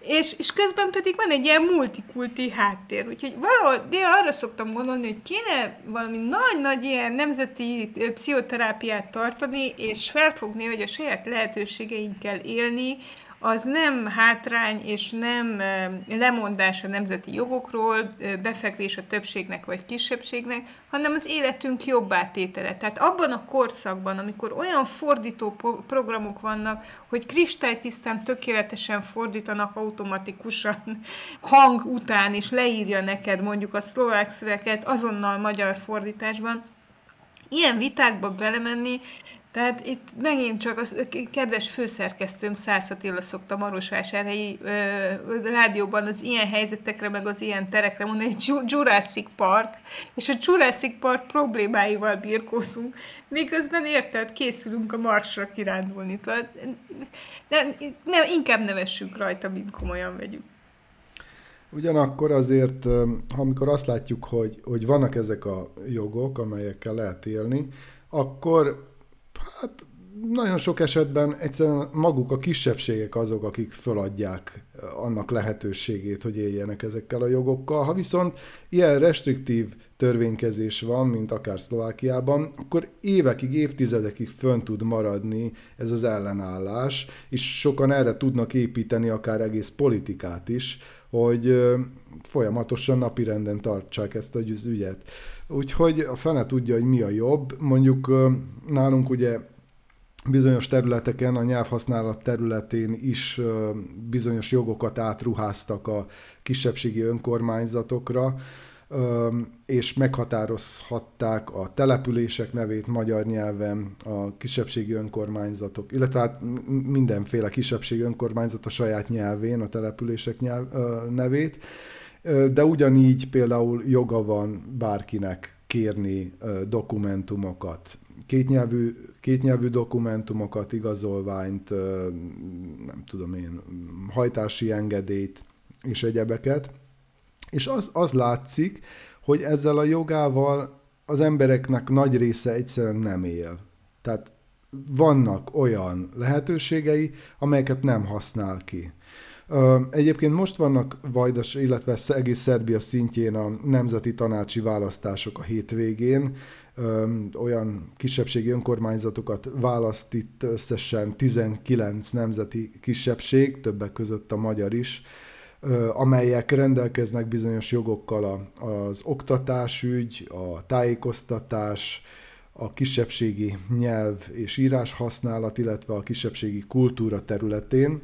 és, és közben pedig van egy ilyen multikulti háttér, úgyhogy valahol, de arra szoktam gondolni, hogy kéne valami nagy-nagy ilyen nemzeti pszichoterápiát tartani, és felfogni, hogy a saját lehetőségeinkkel élni, az nem hátrány és nem lemondás a nemzeti jogokról, befekvés a többségnek vagy kisebbségnek, hanem az életünk jobb átétele. Tehát abban a korszakban, amikor olyan fordító programok vannak, hogy kristálytisztán tökéletesen fordítanak automatikusan hang után, és leírja neked mondjuk a szlovák szöveget azonnal magyar fordításban, ilyen vitákba belemenni tehát itt megint csak az kedves főszerkesztőm Szász Attila szokta Marosvásárhelyi ö, rádióban az ilyen helyzetekre, meg az ilyen terekre mondani, hogy Jurassic Park, és a Jurassic Park problémáival birkózunk, miközben érted, készülünk a marsra kirándulni. Tehát, ne, ne, inkább nevessünk rajta, mint komolyan vegyük. Ugyanakkor azért, amikor azt látjuk, hogy, hogy vannak ezek a jogok, amelyekkel lehet élni, akkor Hát nagyon sok esetben egyszerűen maguk a kisebbségek azok, akik föladják annak lehetőségét, hogy éljenek ezekkel a jogokkal. Ha viszont ilyen restriktív törvénykezés van, mint akár Szlovákiában, akkor évekig, évtizedekig fönn tud maradni ez az ellenállás, és sokan erre tudnak építeni akár egész politikát is, hogy folyamatosan napirenden tartsák ezt az ügyet. Úgyhogy a fene tudja, hogy mi a jobb. Mondjuk nálunk ugye bizonyos területeken, a nyelvhasználat területén is bizonyos jogokat átruháztak a kisebbségi önkormányzatokra, és meghatározhatták a települések nevét magyar nyelven, a kisebbségi önkormányzatok, illetve hát mindenféle kisebbségi önkormányzat a saját nyelvén, a települések nyelv, nevét, de ugyanígy például joga van bárkinek kérni dokumentumokat, kétnyelvű, kétnyelvű dokumentumokat, igazolványt, nem tudom én, hajtási engedélyt és egyebeket. És az, az látszik, hogy ezzel a jogával az embereknek nagy része egyszerűen nem él. Tehát vannak olyan lehetőségei, amelyeket nem használ ki. Egyébként most vannak Vajdas, illetve egész Szerbia szintjén a nemzeti tanácsi választások a hétvégén. Olyan kisebbségi önkormányzatokat választ itt összesen 19 nemzeti kisebbség, többek között a magyar is, amelyek rendelkeznek bizonyos jogokkal az oktatásügy, a tájékoztatás, a kisebbségi nyelv és írás használat, illetve a kisebbségi kultúra területén.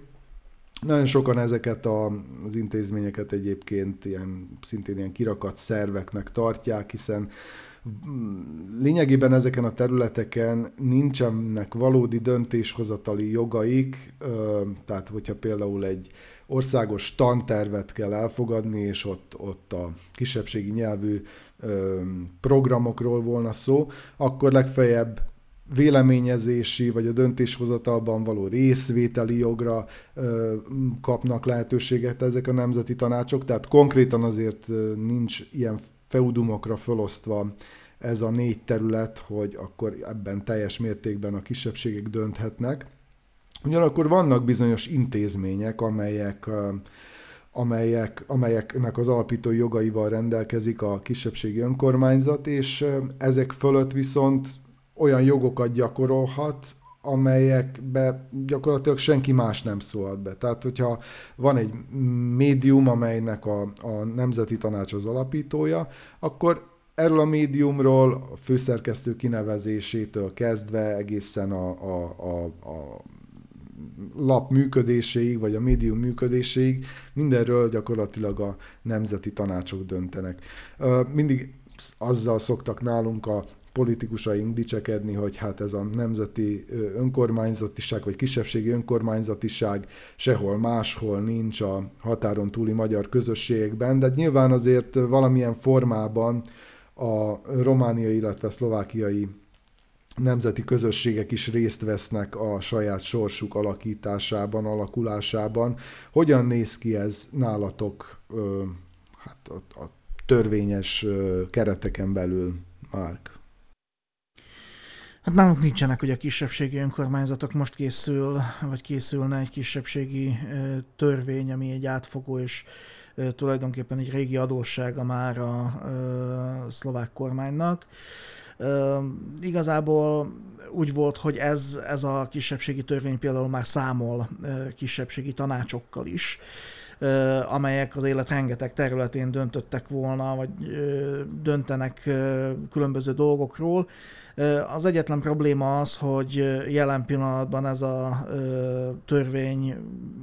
Nagyon sokan ezeket a, az intézményeket egyébként ilyen, szintén ilyen kirakat szerveknek tartják, hiszen lényegében ezeken a területeken nincsenek valódi döntéshozatali jogaik, tehát hogyha például egy országos tantervet kell elfogadni, és ott, ott a kisebbségi nyelvű programokról volna szó, akkor legfeljebb véleményezési vagy a döntéshozatalban való részvételi jogra ö, kapnak lehetőséget ezek a nemzeti tanácsok, tehát konkrétan azért nincs ilyen feudumokra felosztva ez a négy terület, hogy akkor ebben teljes mértékben a kisebbségek dönthetnek. Ugyanakkor vannak bizonyos intézmények, amelyek amelyek, amelyeknek az alapító jogaival rendelkezik a kisebbségi önkormányzat, és ezek fölött viszont olyan jogokat gyakorolhat, amelyekbe gyakorlatilag senki más nem szólhat be. Tehát, hogyha van egy médium, amelynek a, a Nemzeti Tanács az alapítója, akkor erről a médiumról a főszerkesztő kinevezésétől kezdve egészen a, a, a, a lap működéséig, vagy a médium működéséig, mindenről gyakorlatilag a nemzeti tanácsok döntenek. Mindig azzal szoktak nálunk a politikusaink dicsekedni, hogy hát ez a nemzeti önkormányzatiság, vagy kisebbségi önkormányzatiság sehol máshol nincs a határon túli magyar közösségekben, de nyilván azért valamilyen formában a romániai, illetve szlovákiai nemzeti közösségek is részt vesznek a saját sorsuk alakításában, alakulásában. Hogyan néz ki ez nálatok hát a, a törvényes kereteken belül, Márk? Hát nálunk nincsenek ugye kisebbségi önkormányzatok, most készül, vagy készülne egy kisebbségi törvény, ami egy átfogó és tulajdonképpen egy régi adóssága már a szlovák kormánynak. Igazából úgy volt, hogy ez, ez a kisebbségi törvény például már számol kisebbségi tanácsokkal is, amelyek az élet rengeteg területén döntöttek volna, vagy döntenek különböző dolgokról. Az egyetlen probléma az, hogy jelen pillanatban ez a törvény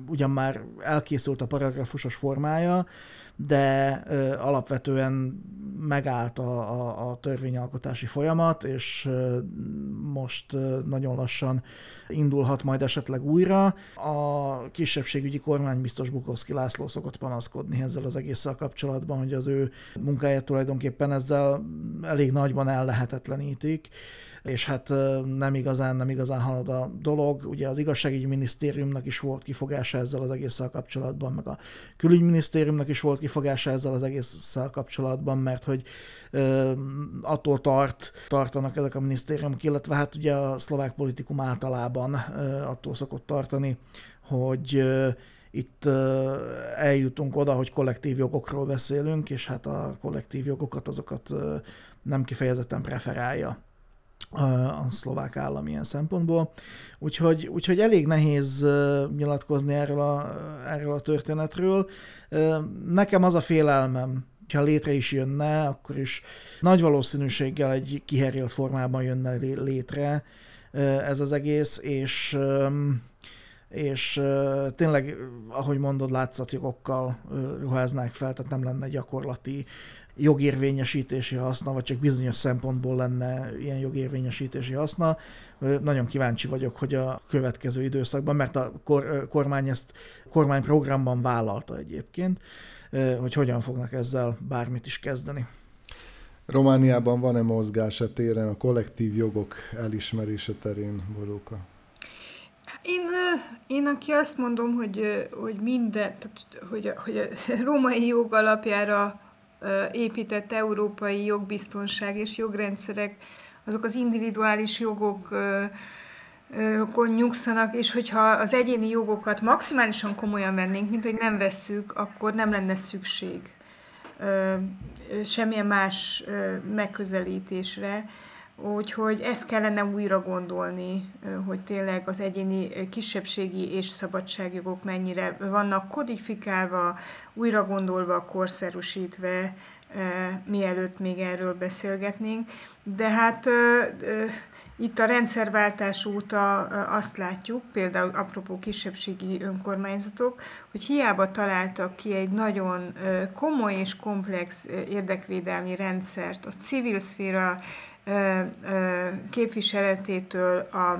ugyan már elkészült a paragrafusos formája, de ö, alapvetően megállt a, a, a törvényalkotási folyamat, és ö, most ö, nagyon lassan indulhat majd esetleg újra. A kisebbségügyi kormány biztos Bukowski László szokott panaszkodni ezzel az egésszel kapcsolatban, hogy az ő munkáját tulajdonképpen ezzel elég nagyban ellehetetlenítik és hát nem igazán, nem igazán halad a dolog. Ugye az igazságügyi minisztériumnak is volt kifogása ezzel az egésszel kapcsolatban, meg a külügyminisztériumnak is volt kifogása ezzel az egésszel kapcsolatban, mert hogy attól tart, tartanak ezek a minisztériumok, illetve hát ugye a szlovák politikum általában attól szokott tartani, hogy itt eljutunk oda, hogy kollektív jogokról beszélünk, és hát a kollektív jogokat azokat nem kifejezetten preferálja a szlovák állam ilyen szempontból. Úgyhogy, úgyhogy elég nehéz nyilatkozni erről a, erről a történetről. Nekem az a félelmem, ha létre is jönne, akkor is nagy valószínűséggel egy kiherélt formában jönne létre, ez az egész, és és tényleg, ahogy mondod, látszatjogokkal ruháznák fel, tehát nem lenne gyakorlati jogérvényesítési haszna, vagy csak bizonyos szempontból lenne ilyen jogérvényesítési haszna. Nagyon kíváncsi vagyok, hogy a következő időszakban, mert a kor, kormány ezt kormányprogramban vállalta egyébként, hogy hogyan fognak ezzel bármit is kezdeni. Romániában van-e mozgás a téren, a kollektív jogok elismerése terén, Boróka? Én, én aki azt mondom, hogy, hogy minden, tehát, hogy, hogy a római jog alapjára épített európai jogbiztonság és jogrendszerek, azok az individuális jogok nyugszanak, és hogyha az egyéni jogokat maximálisan komolyan vennénk, mint hogy nem vesszük, akkor nem lenne szükség semmilyen más megközelítésre. Úgyhogy ezt kellene újra gondolni, hogy tényleg az egyéni kisebbségi és szabadságjogok mennyire vannak kodifikálva, újra gondolva, korszerűsítve, mielőtt még erről beszélgetnénk. De hát itt a rendszerváltás óta azt látjuk, például apropó kisebbségi önkormányzatok, hogy hiába találtak ki egy nagyon komoly és komplex érdekvédelmi rendszert a civil szféra képviseletétől a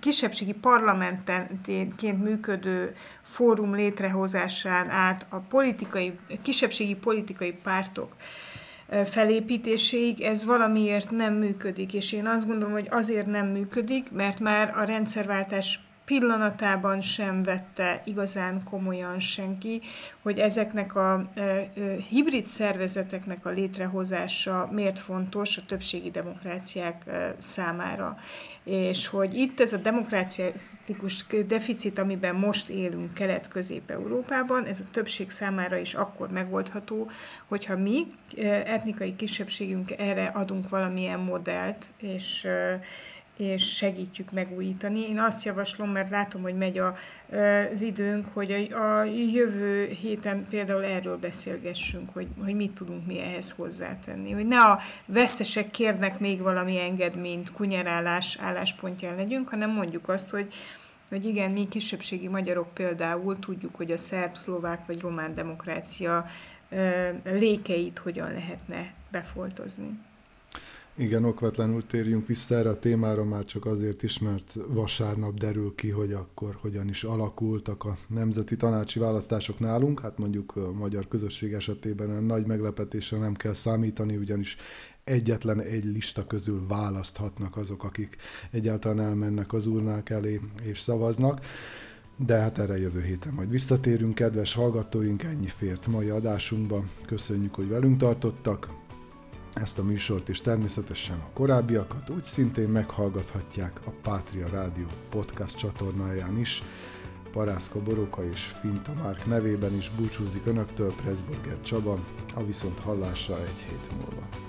kisebbségi parlamentként működő fórum létrehozásán át a politikai, kisebbségi politikai pártok felépítéséig. Ez valamiért nem működik, és én azt gondolom, hogy azért nem működik, mert már a rendszerváltás pillanatában sem vette igazán komolyan senki, hogy ezeknek a hibrid szervezeteknek a létrehozása miért fontos a többségi demokráciák számára. És hogy itt ez a demokráciatikus deficit, amiben most élünk Kelet-Közép-Európában, ez a többség számára is akkor megoldható, hogyha mi etnikai kisebbségünk erre adunk valamilyen modellt, és és segítjük megújítani. Én azt javaslom, mert látom, hogy megy a, az időnk, hogy a, a jövő héten például erről beszélgessünk, hogy, hogy mit tudunk mi ehhez hozzátenni. Hogy ne a vesztesek kérnek még valami engedményt, kunyerálás álláspontján legyünk, hanem mondjuk azt, hogy hogy igen, mi kisebbségi magyarok például tudjuk, hogy a szerb, szlovák vagy román demokrácia lékeit hogyan lehetne befoltozni. Igen, okvetlenül térjünk vissza erre a témára, már csak azért is, mert vasárnap derül ki, hogy akkor hogyan is alakultak a nemzeti tanácsi választások nálunk. Hát mondjuk a magyar közösség esetében nagy meglepetésre nem kell számítani, ugyanis egyetlen egy lista közül választhatnak azok, akik egyáltalán elmennek az urnák elé és szavaznak. De hát erre jövő héten majd visszatérünk, kedves hallgatóink, ennyi fért mai adásunkba. Köszönjük, hogy velünk tartottak ezt a műsort, és természetesen a korábbiakat úgy szintén meghallgathatják a Pátria Rádió podcast csatornáján is. Parászka Boróka és Finta Márk nevében is búcsúzik Önöktől Pressburger Csaba, a viszont hallásra egy hét múlva.